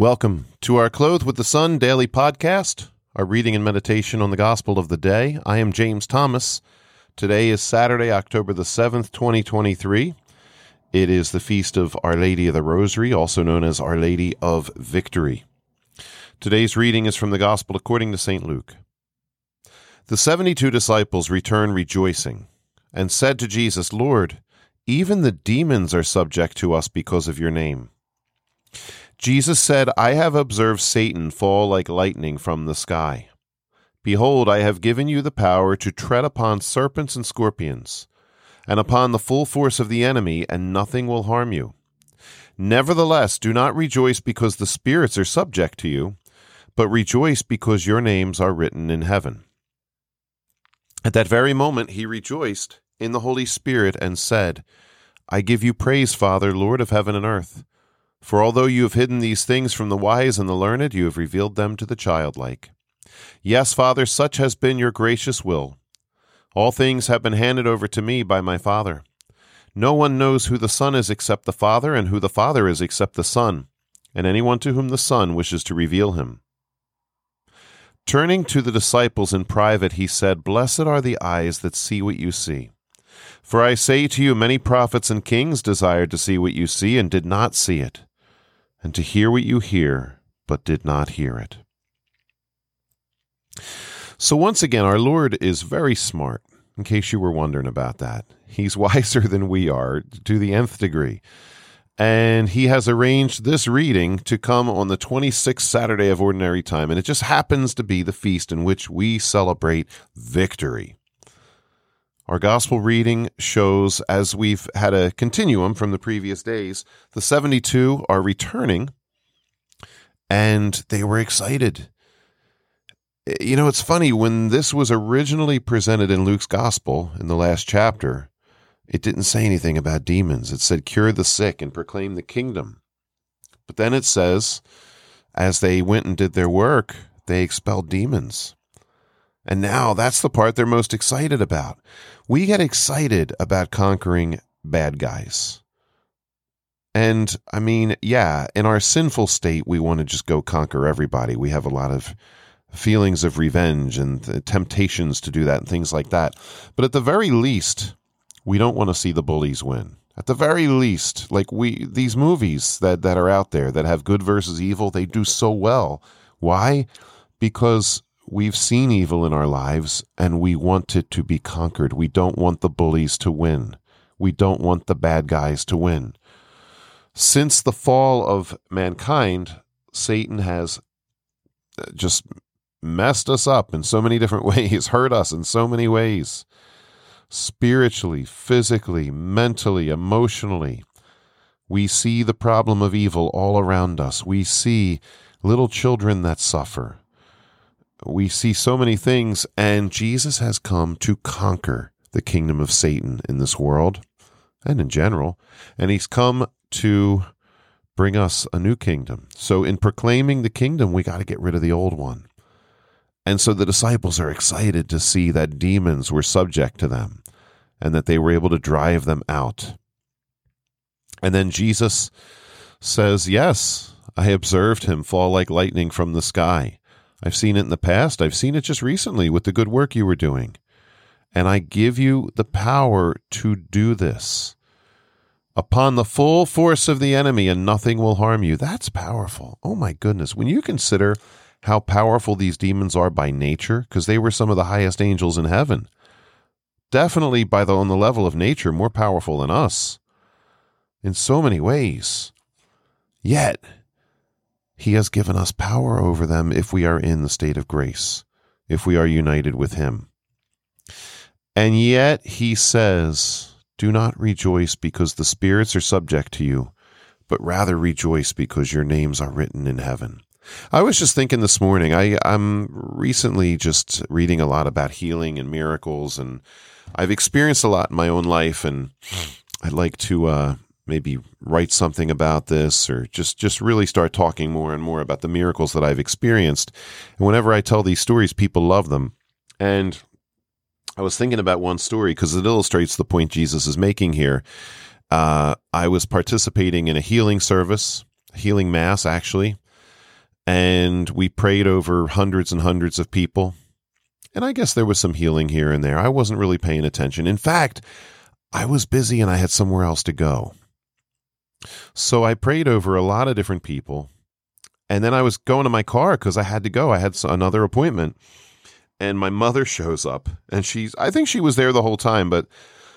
Welcome to our Clothed with the Sun daily podcast, our reading and meditation on the gospel of the day. I am James Thomas. Today is Saturday, October the 7th, 2023. It is the feast of Our Lady of the Rosary, also known as Our Lady of Victory. Today's reading is from the Gospel according to St. Luke. The seventy two disciples returned rejoicing and said to Jesus, Lord, even the demons are subject to us because of your name. Jesus said, I have observed Satan fall like lightning from the sky. Behold, I have given you the power to tread upon serpents and scorpions, and upon the full force of the enemy, and nothing will harm you. Nevertheless, do not rejoice because the spirits are subject to you, but rejoice because your names are written in heaven. At that very moment he rejoiced in the Holy Spirit and said, I give you praise, Father, Lord of heaven and earth. For although you have hidden these things from the wise and the learned, you have revealed them to the childlike. Yes, Father, such has been your gracious will. All things have been handed over to me by my Father. No one knows who the Son is except the Father, and who the Father is except the Son, and anyone to whom the Son wishes to reveal him. Turning to the disciples in private, he said, Blessed are the eyes that see what you see. For I say to you, many prophets and kings desired to see what you see and did not see it and to hear what you hear, but did not hear it. So, once again, our Lord is very smart, in case you were wondering about that. He's wiser than we are to the nth degree. And he has arranged this reading to come on the 26th Saturday of Ordinary Time. And it just happens to be the feast in which we celebrate victory. Our gospel reading shows, as we've had a continuum from the previous days, the 72 are returning and they were excited. You know, it's funny, when this was originally presented in Luke's gospel in the last chapter, it didn't say anything about demons. It said, cure the sick and proclaim the kingdom. But then it says, as they went and did their work, they expelled demons. And now that's the part they're most excited about. We get excited about conquering bad guys. And I mean, yeah, in our sinful state, we want to just go conquer everybody. We have a lot of feelings of revenge and temptations to do that and things like that. But at the very least, we don't want to see the bullies win. At the very least, like we these movies that that are out there that have good versus evil, they do so well. Why? Because We've seen evil in our lives and we want it to be conquered. We don't want the bullies to win. We don't want the bad guys to win. Since the fall of mankind, Satan has uh, just messed us up in so many different ways, hurt us in so many ways spiritually, physically, mentally, emotionally. We see the problem of evil all around us. We see little children that suffer we see so many things, and Jesus has come to conquer the kingdom of Satan in this world and in general. And he's come to bring us a new kingdom. So, in proclaiming the kingdom, we got to get rid of the old one. And so the disciples are excited to see that demons were subject to them and that they were able to drive them out. And then Jesus says, Yes, I observed him fall like lightning from the sky. I've seen it in the past. I've seen it just recently with the good work you were doing. And I give you the power to do this upon the full force of the enemy, and nothing will harm you. That's powerful. Oh my goodness. When you consider how powerful these demons are by nature, because they were some of the highest angels in heaven, definitely by the on the level of nature, more powerful than us in so many ways. Yet he has given us power over them if we are in the state of grace, if we are united with Him. And yet He says, Do not rejoice because the spirits are subject to you, but rather rejoice because your names are written in heaven. I was just thinking this morning, I, I'm recently just reading a lot about healing and miracles, and I've experienced a lot in my own life, and I'd like to uh, maybe write something about this or just just really start talking more and more about the miracles that I've experienced. And whenever I tell these stories, people love them. And I was thinking about one story because it illustrates the point Jesus is making here. Uh, I was participating in a healing service, healing mass actually, and we prayed over hundreds and hundreds of people. And I guess there was some healing here and there. I wasn't really paying attention. In fact, I was busy and I had somewhere else to go. So I prayed over a lot of different people. And then I was going to my car because I had to go. I had another appointment. And my mother shows up and she's, I think she was there the whole time, but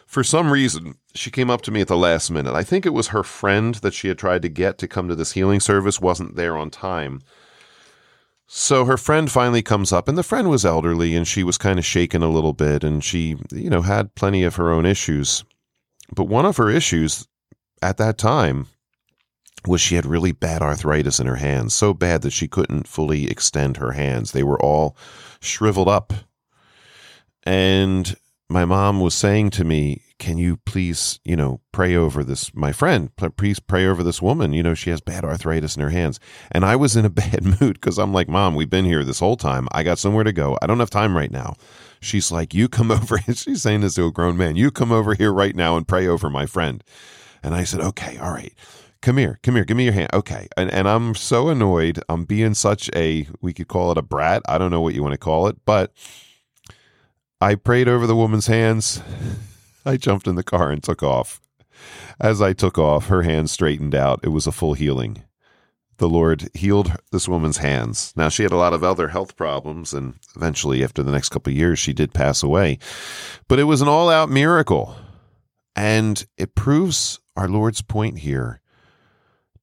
for some reason, she came up to me at the last minute. I think it was her friend that she had tried to get to come to this healing service wasn't there on time. So her friend finally comes up, and the friend was elderly and she was kind of shaken a little bit, and she, you know, had plenty of her own issues. But one of her issues at that time was she had really bad arthritis in her hands, so bad that she couldn't fully extend her hands. They were all shriveled up. And my mom was saying to me, Can you please, you know, pray over this, my friend, please pray over this woman. You know, she has bad arthritis in her hands. And I was in a bad mood because I'm like, Mom, we've been here this whole time. I got somewhere to go. I don't have time right now. She's like, You come over. She's saying this to a grown man. You come over here right now and pray over my friend. And I said, Okay, all right come here, come here, give me your hand. Okay. And, and I'm so annoyed. I'm being such a, we could call it a brat. I don't know what you want to call it, but I prayed over the woman's hands. I jumped in the car and took off. As I took off, her hand straightened out. It was a full healing. The Lord healed this woman's hands. Now, she had a lot of other health problems, and eventually, after the next couple of years, she did pass away. But it was an all out miracle. And it proves our Lord's point here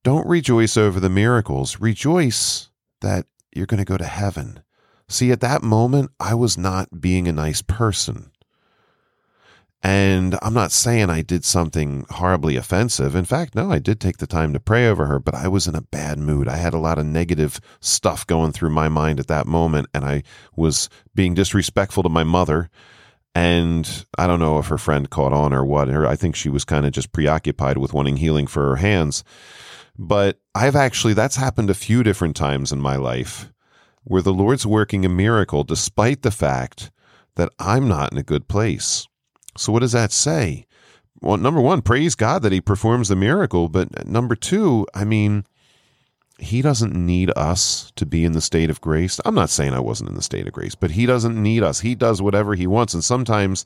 don't rejoice over the miracles. Rejoice that you're going to go to heaven. See, at that moment, I was not being a nice person. And I'm not saying I did something horribly offensive. In fact, no, I did take the time to pray over her, but I was in a bad mood. I had a lot of negative stuff going through my mind at that moment, and I was being disrespectful to my mother. And I don't know if her friend caught on or what. I think she was kind of just preoccupied with wanting healing for her hands. But I've actually, that's happened a few different times in my life where the Lord's working a miracle despite the fact that I'm not in a good place. So, what does that say? Well, number one, praise God that He performs the miracle. But number two, I mean, He doesn't need us to be in the state of grace. I'm not saying I wasn't in the state of grace, but He doesn't need us. He does whatever He wants. And sometimes,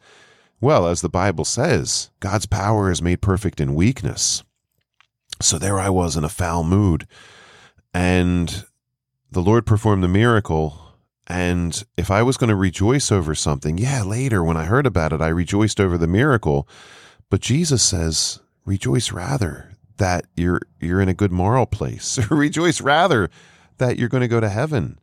well, as the Bible says, God's power is made perfect in weakness. So there I was in a foul mood. And the Lord performed the miracle. And if I was going to rejoice over something, yeah, later when I heard about it, I rejoiced over the miracle. But Jesus says, rejoice rather that you're you're in a good moral place. Or rejoice rather that you're going to go to heaven.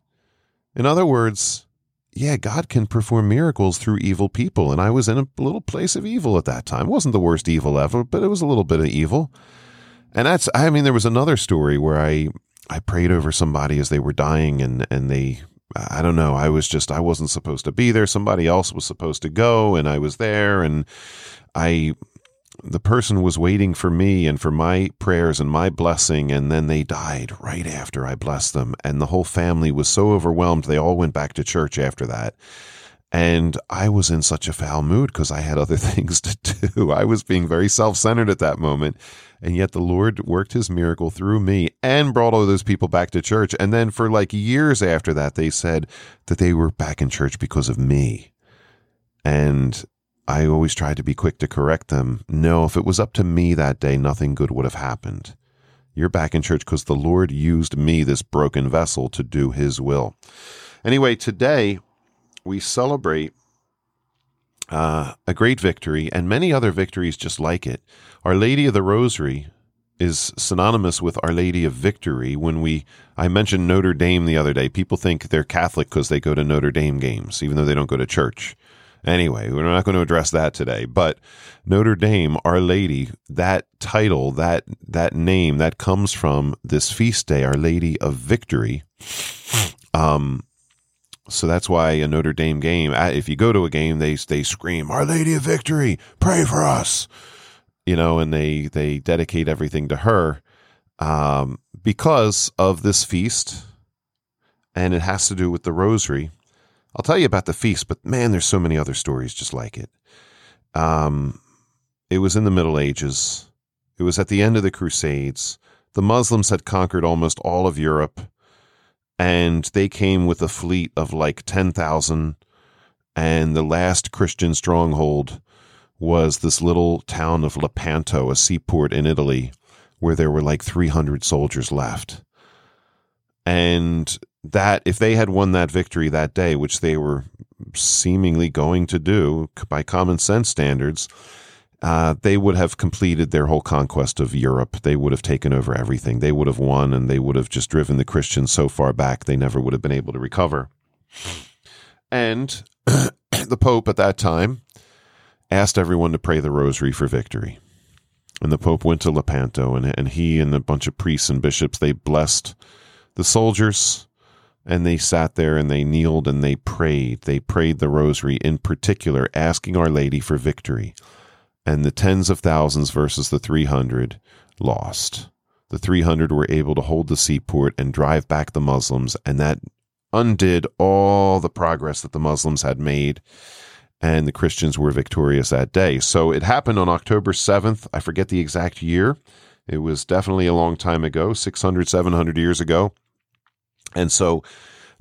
In other words, yeah, God can perform miracles through evil people. And I was in a little place of evil at that time. It wasn't the worst evil ever, but it was a little bit of evil. And that's, I mean, there was another story where I, I prayed over somebody as they were dying and, and they, I don't know, I was just, I wasn't supposed to be there. Somebody else was supposed to go and I was there and I, the person was waiting for me and for my prayers and my blessing, and then they died right after I blessed them. And the whole family was so overwhelmed, they all went back to church after that. And I was in such a foul mood because I had other things to do. I was being very self centered at that moment. And yet the Lord worked his miracle through me and brought all those people back to church. And then for like years after that, they said that they were back in church because of me. And I always tried to be quick to correct them. No, if it was up to me that day, nothing good would have happened. You're back in church because the Lord used me, this broken vessel, to do his will. Anyway, today we celebrate uh, a great victory and many other victories just like it. Our Lady of the Rosary is synonymous with Our Lady of Victory. When we, I mentioned Notre Dame the other day, people think they're Catholic because they go to Notre Dame games, even though they don't go to church. Anyway, we're not going to address that today. But Notre Dame, Our Lady, that title, that that name, that comes from this feast day, Our Lady of Victory. Um, so that's why a Notre Dame game, if you go to a game, they they scream, "Our Lady of Victory, pray for us," you know, and they they dedicate everything to her um, because of this feast, and it has to do with the Rosary. I'll tell you about the feast, but man, there's so many other stories just like it. Um, it was in the Middle Ages. It was at the end of the Crusades. The Muslims had conquered almost all of Europe and they came with a fleet of like 10,000 and the last Christian stronghold was this little town of Lepanto, a seaport in Italy, where there were like 300 soldiers left. And that, if they had won that victory that day, which they were seemingly going to do by common sense standards, uh, they would have completed their whole conquest of Europe. They would have taken over everything. They would have won, and they would have just driven the Christians so far back they never would have been able to recover. And the Pope at that time asked everyone to pray the rosary for victory. And the Pope went to Lepanto, and, and he and a bunch of priests and bishops, they blessed the soldiers, and they sat there and they kneeled and they prayed. They prayed the rosary in particular, asking Our Lady for victory. And the tens of thousands versus the 300 lost. The 300 were able to hold the seaport and drive back the Muslims, and that undid all the progress that the Muslims had made and the Christians were victorious that day. So it happened on October 7th. I forget the exact year. It was definitely a long time ago, 600, 700 years ago. And so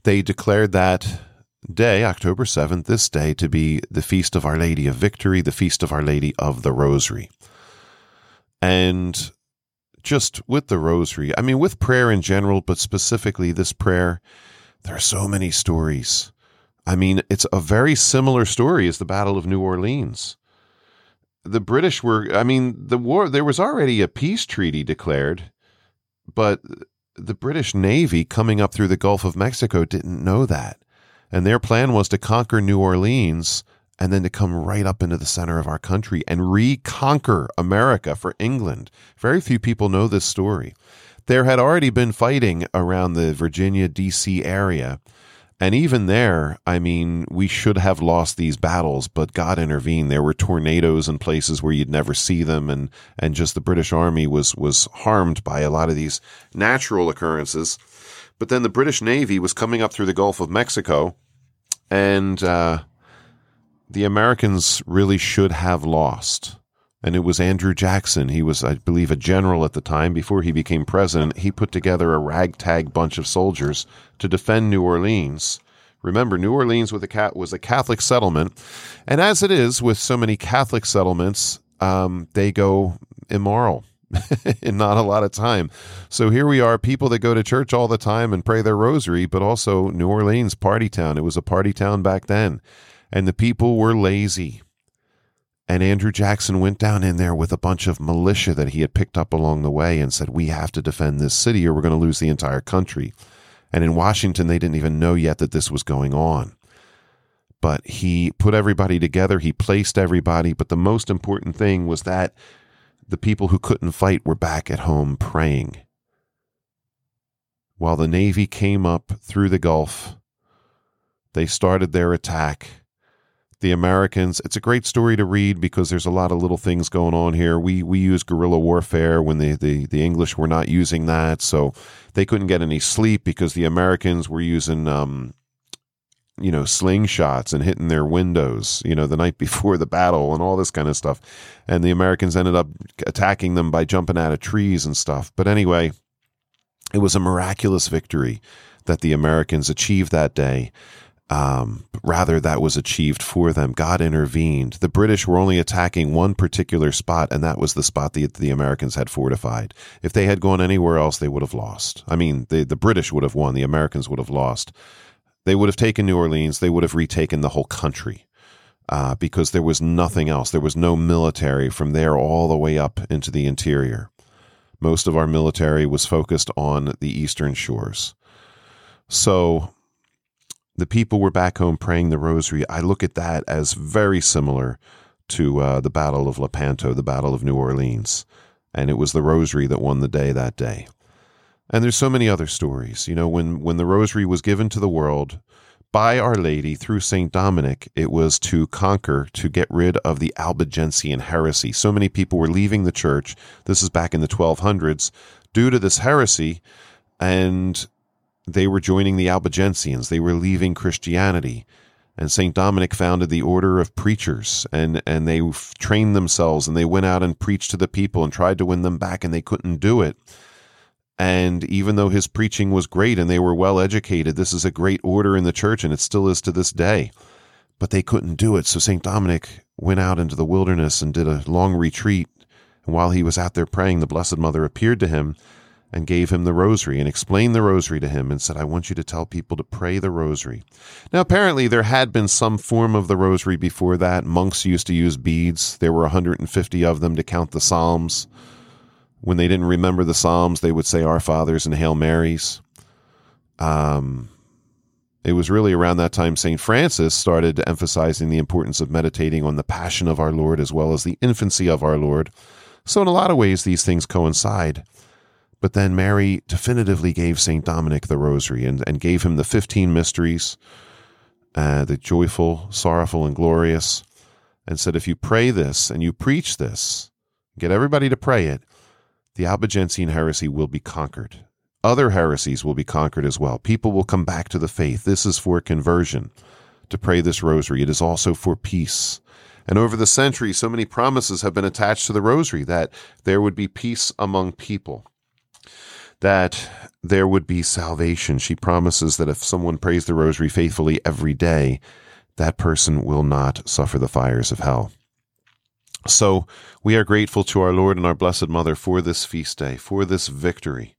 they declared that day, October 7th, this day, to be the Feast of Our Lady of Victory, the Feast of Our Lady of the Rosary. And just with the Rosary, I mean, with prayer in general, but specifically this prayer, there are so many stories I mean, it's a very similar story as the Battle of New Orleans. The British were, I mean, the war, there was already a peace treaty declared, but the British Navy coming up through the Gulf of Mexico didn't know that. And their plan was to conquer New Orleans and then to come right up into the center of our country and reconquer America for England. Very few people know this story. There had already been fighting around the Virginia, D.C. area and even there, I mean, we should have lost these battles, but God intervened. There were tornadoes in places where you'd never see them, and and just the British Army was was harmed by a lot of these natural occurrences. But then the British Navy was coming up through the Gulf of Mexico, and uh, the Americans really should have lost and it was Andrew Jackson. He was, I believe, a general at the time. Before he became president, he put together a ragtag bunch of soldiers to defend New Orleans. Remember, New Orleans with a cat was a Catholic settlement, and as it is with so many Catholic settlements, um, they go immoral in not a lot of time. So here we are, people that go to church all the time and pray their rosary, but also New Orleans, party town. It was a party town back then, and the people were lazy and Andrew Jackson went down in there with a bunch of militia that he had picked up along the way and said, We have to defend this city or we're going to lose the entire country. And in Washington, they didn't even know yet that this was going on. But he put everybody together, he placed everybody. But the most important thing was that the people who couldn't fight were back at home praying. While the Navy came up through the Gulf, they started their attack the Americans. It's a great story to read because there's a lot of little things going on here. We we use guerrilla warfare when the, the, the English were not using that, so they couldn't get any sleep because the Americans were using um, you know slingshots and hitting their windows you know the night before the battle and all this kind of stuff and the americans ended up attacking them by jumping out of trees and stuff but anyway it was a miraculous victory that the americans achieved that day um, rather, that was achieved for them. God intervened. The British were only attacking one particular spot, and that was the spot that the Americans had fortified. If they had gone anywhere else, they would have lost. I mean, the, the British would have won, the Americans would have lost. They would have taken New Orleans, they would have retaken the whole country. Uh, because there was nothing else. There was no military from there all the way up into the interior. Most of our military was focused on the eastern shores. So the people were back home praying the rosary. I look at that as very similar to uh, the Battle of Lepanto, the Battle of New Orleans. And it was the rosary that won the day that day. And there's so many other stories. You know, when, when the rosary was given to the world by Our Lady through St. Dominic, it was to conquer, to get rid of the Albigensian heresy. So many people were leaving the church. This is back in the 1200s due to this heresy. And they were joining the Albigensians. They were leaving Christianity. And St. Dominic founded the order of preachers, and, and they trained themselves, and they went out and preached to the people and tried to win them back, and they couldn't do it. And even though his preaching was great and they were well educated, this is a great order in the church and it still is to this day. But they couldn't do it. So St. Dominic went out into the wilderness and did a long retreat. And while he was out there praying, the Blessed Mother appeared to him and gave him the rosary and explained the rosary to him and said, I want you to tell people to pray the rosary. Now, apparently, there had been some form of the rosary before that. Monks used to use beads, there were 150 of them to count the Psalms. When they didn't remember the Psalms, they would say Our Fathers and Hail Marys. Um, it was really around that time St. Francis started emphasizing the importance of meditating on the passion of our Lord as well as the infancy of our Lord. So, in a lot of ways, these things coincide. But then Mary definitively gave St. Dominic the rosary and, and gave him the 15 mysteries, uh, the joyful, sorrowful, and glorious, and said, If you pray this and you preach this, get everybody to pray it, the Albigensian heresy will be conquered. Other heresies will be conquered as well. People will come back to the faith. This is for conversion to pray this rosary. It is also for peace. And over the centuries, so many promises have been attached to the rosary that there would be peace among people, that there would be salvation. She promises that if someone prays the rosary faithfully every day, that person will not suffer the fires of hell. So we are grateful to our Lord and our Blessed Mother for this feast day, for this victory.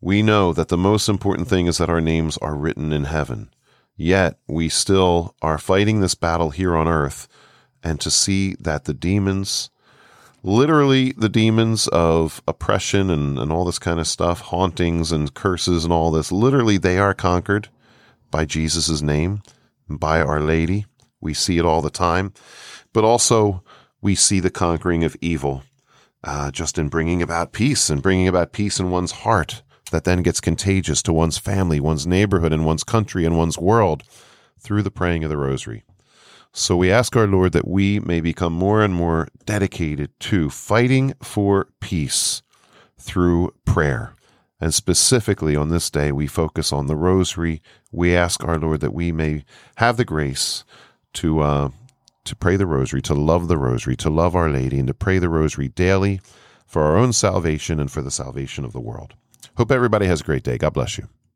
We know that the most important thing is that our names are written in heaven. Yet we still are fighting this battle here on earth, and to see that the demons, literally the demons of oppression and, and all this kind of stuff, hauntings and curses and all this, literally they are conquered by Jesus' name, by Our Lady. We see it all the time. But also, we see the conquering of evil uh, just in bringing about peace and bringing about peace in one's heart that then gets contagious to one's family, one's neighborhood, and one's country and one's world through the praying of the rosary. So we ask our Lord that we may become more and more dedicated to fighting for peace through prayer. And specifically on this day, we focus on the rosary. We ask our Lord that we may have the grace to uh, to pray the rosary, to love the rosary, to love Our Lady, and to pray the rosary daily for our own salvation and for the salvation of the world. Hope everybody has a great day. God bless you.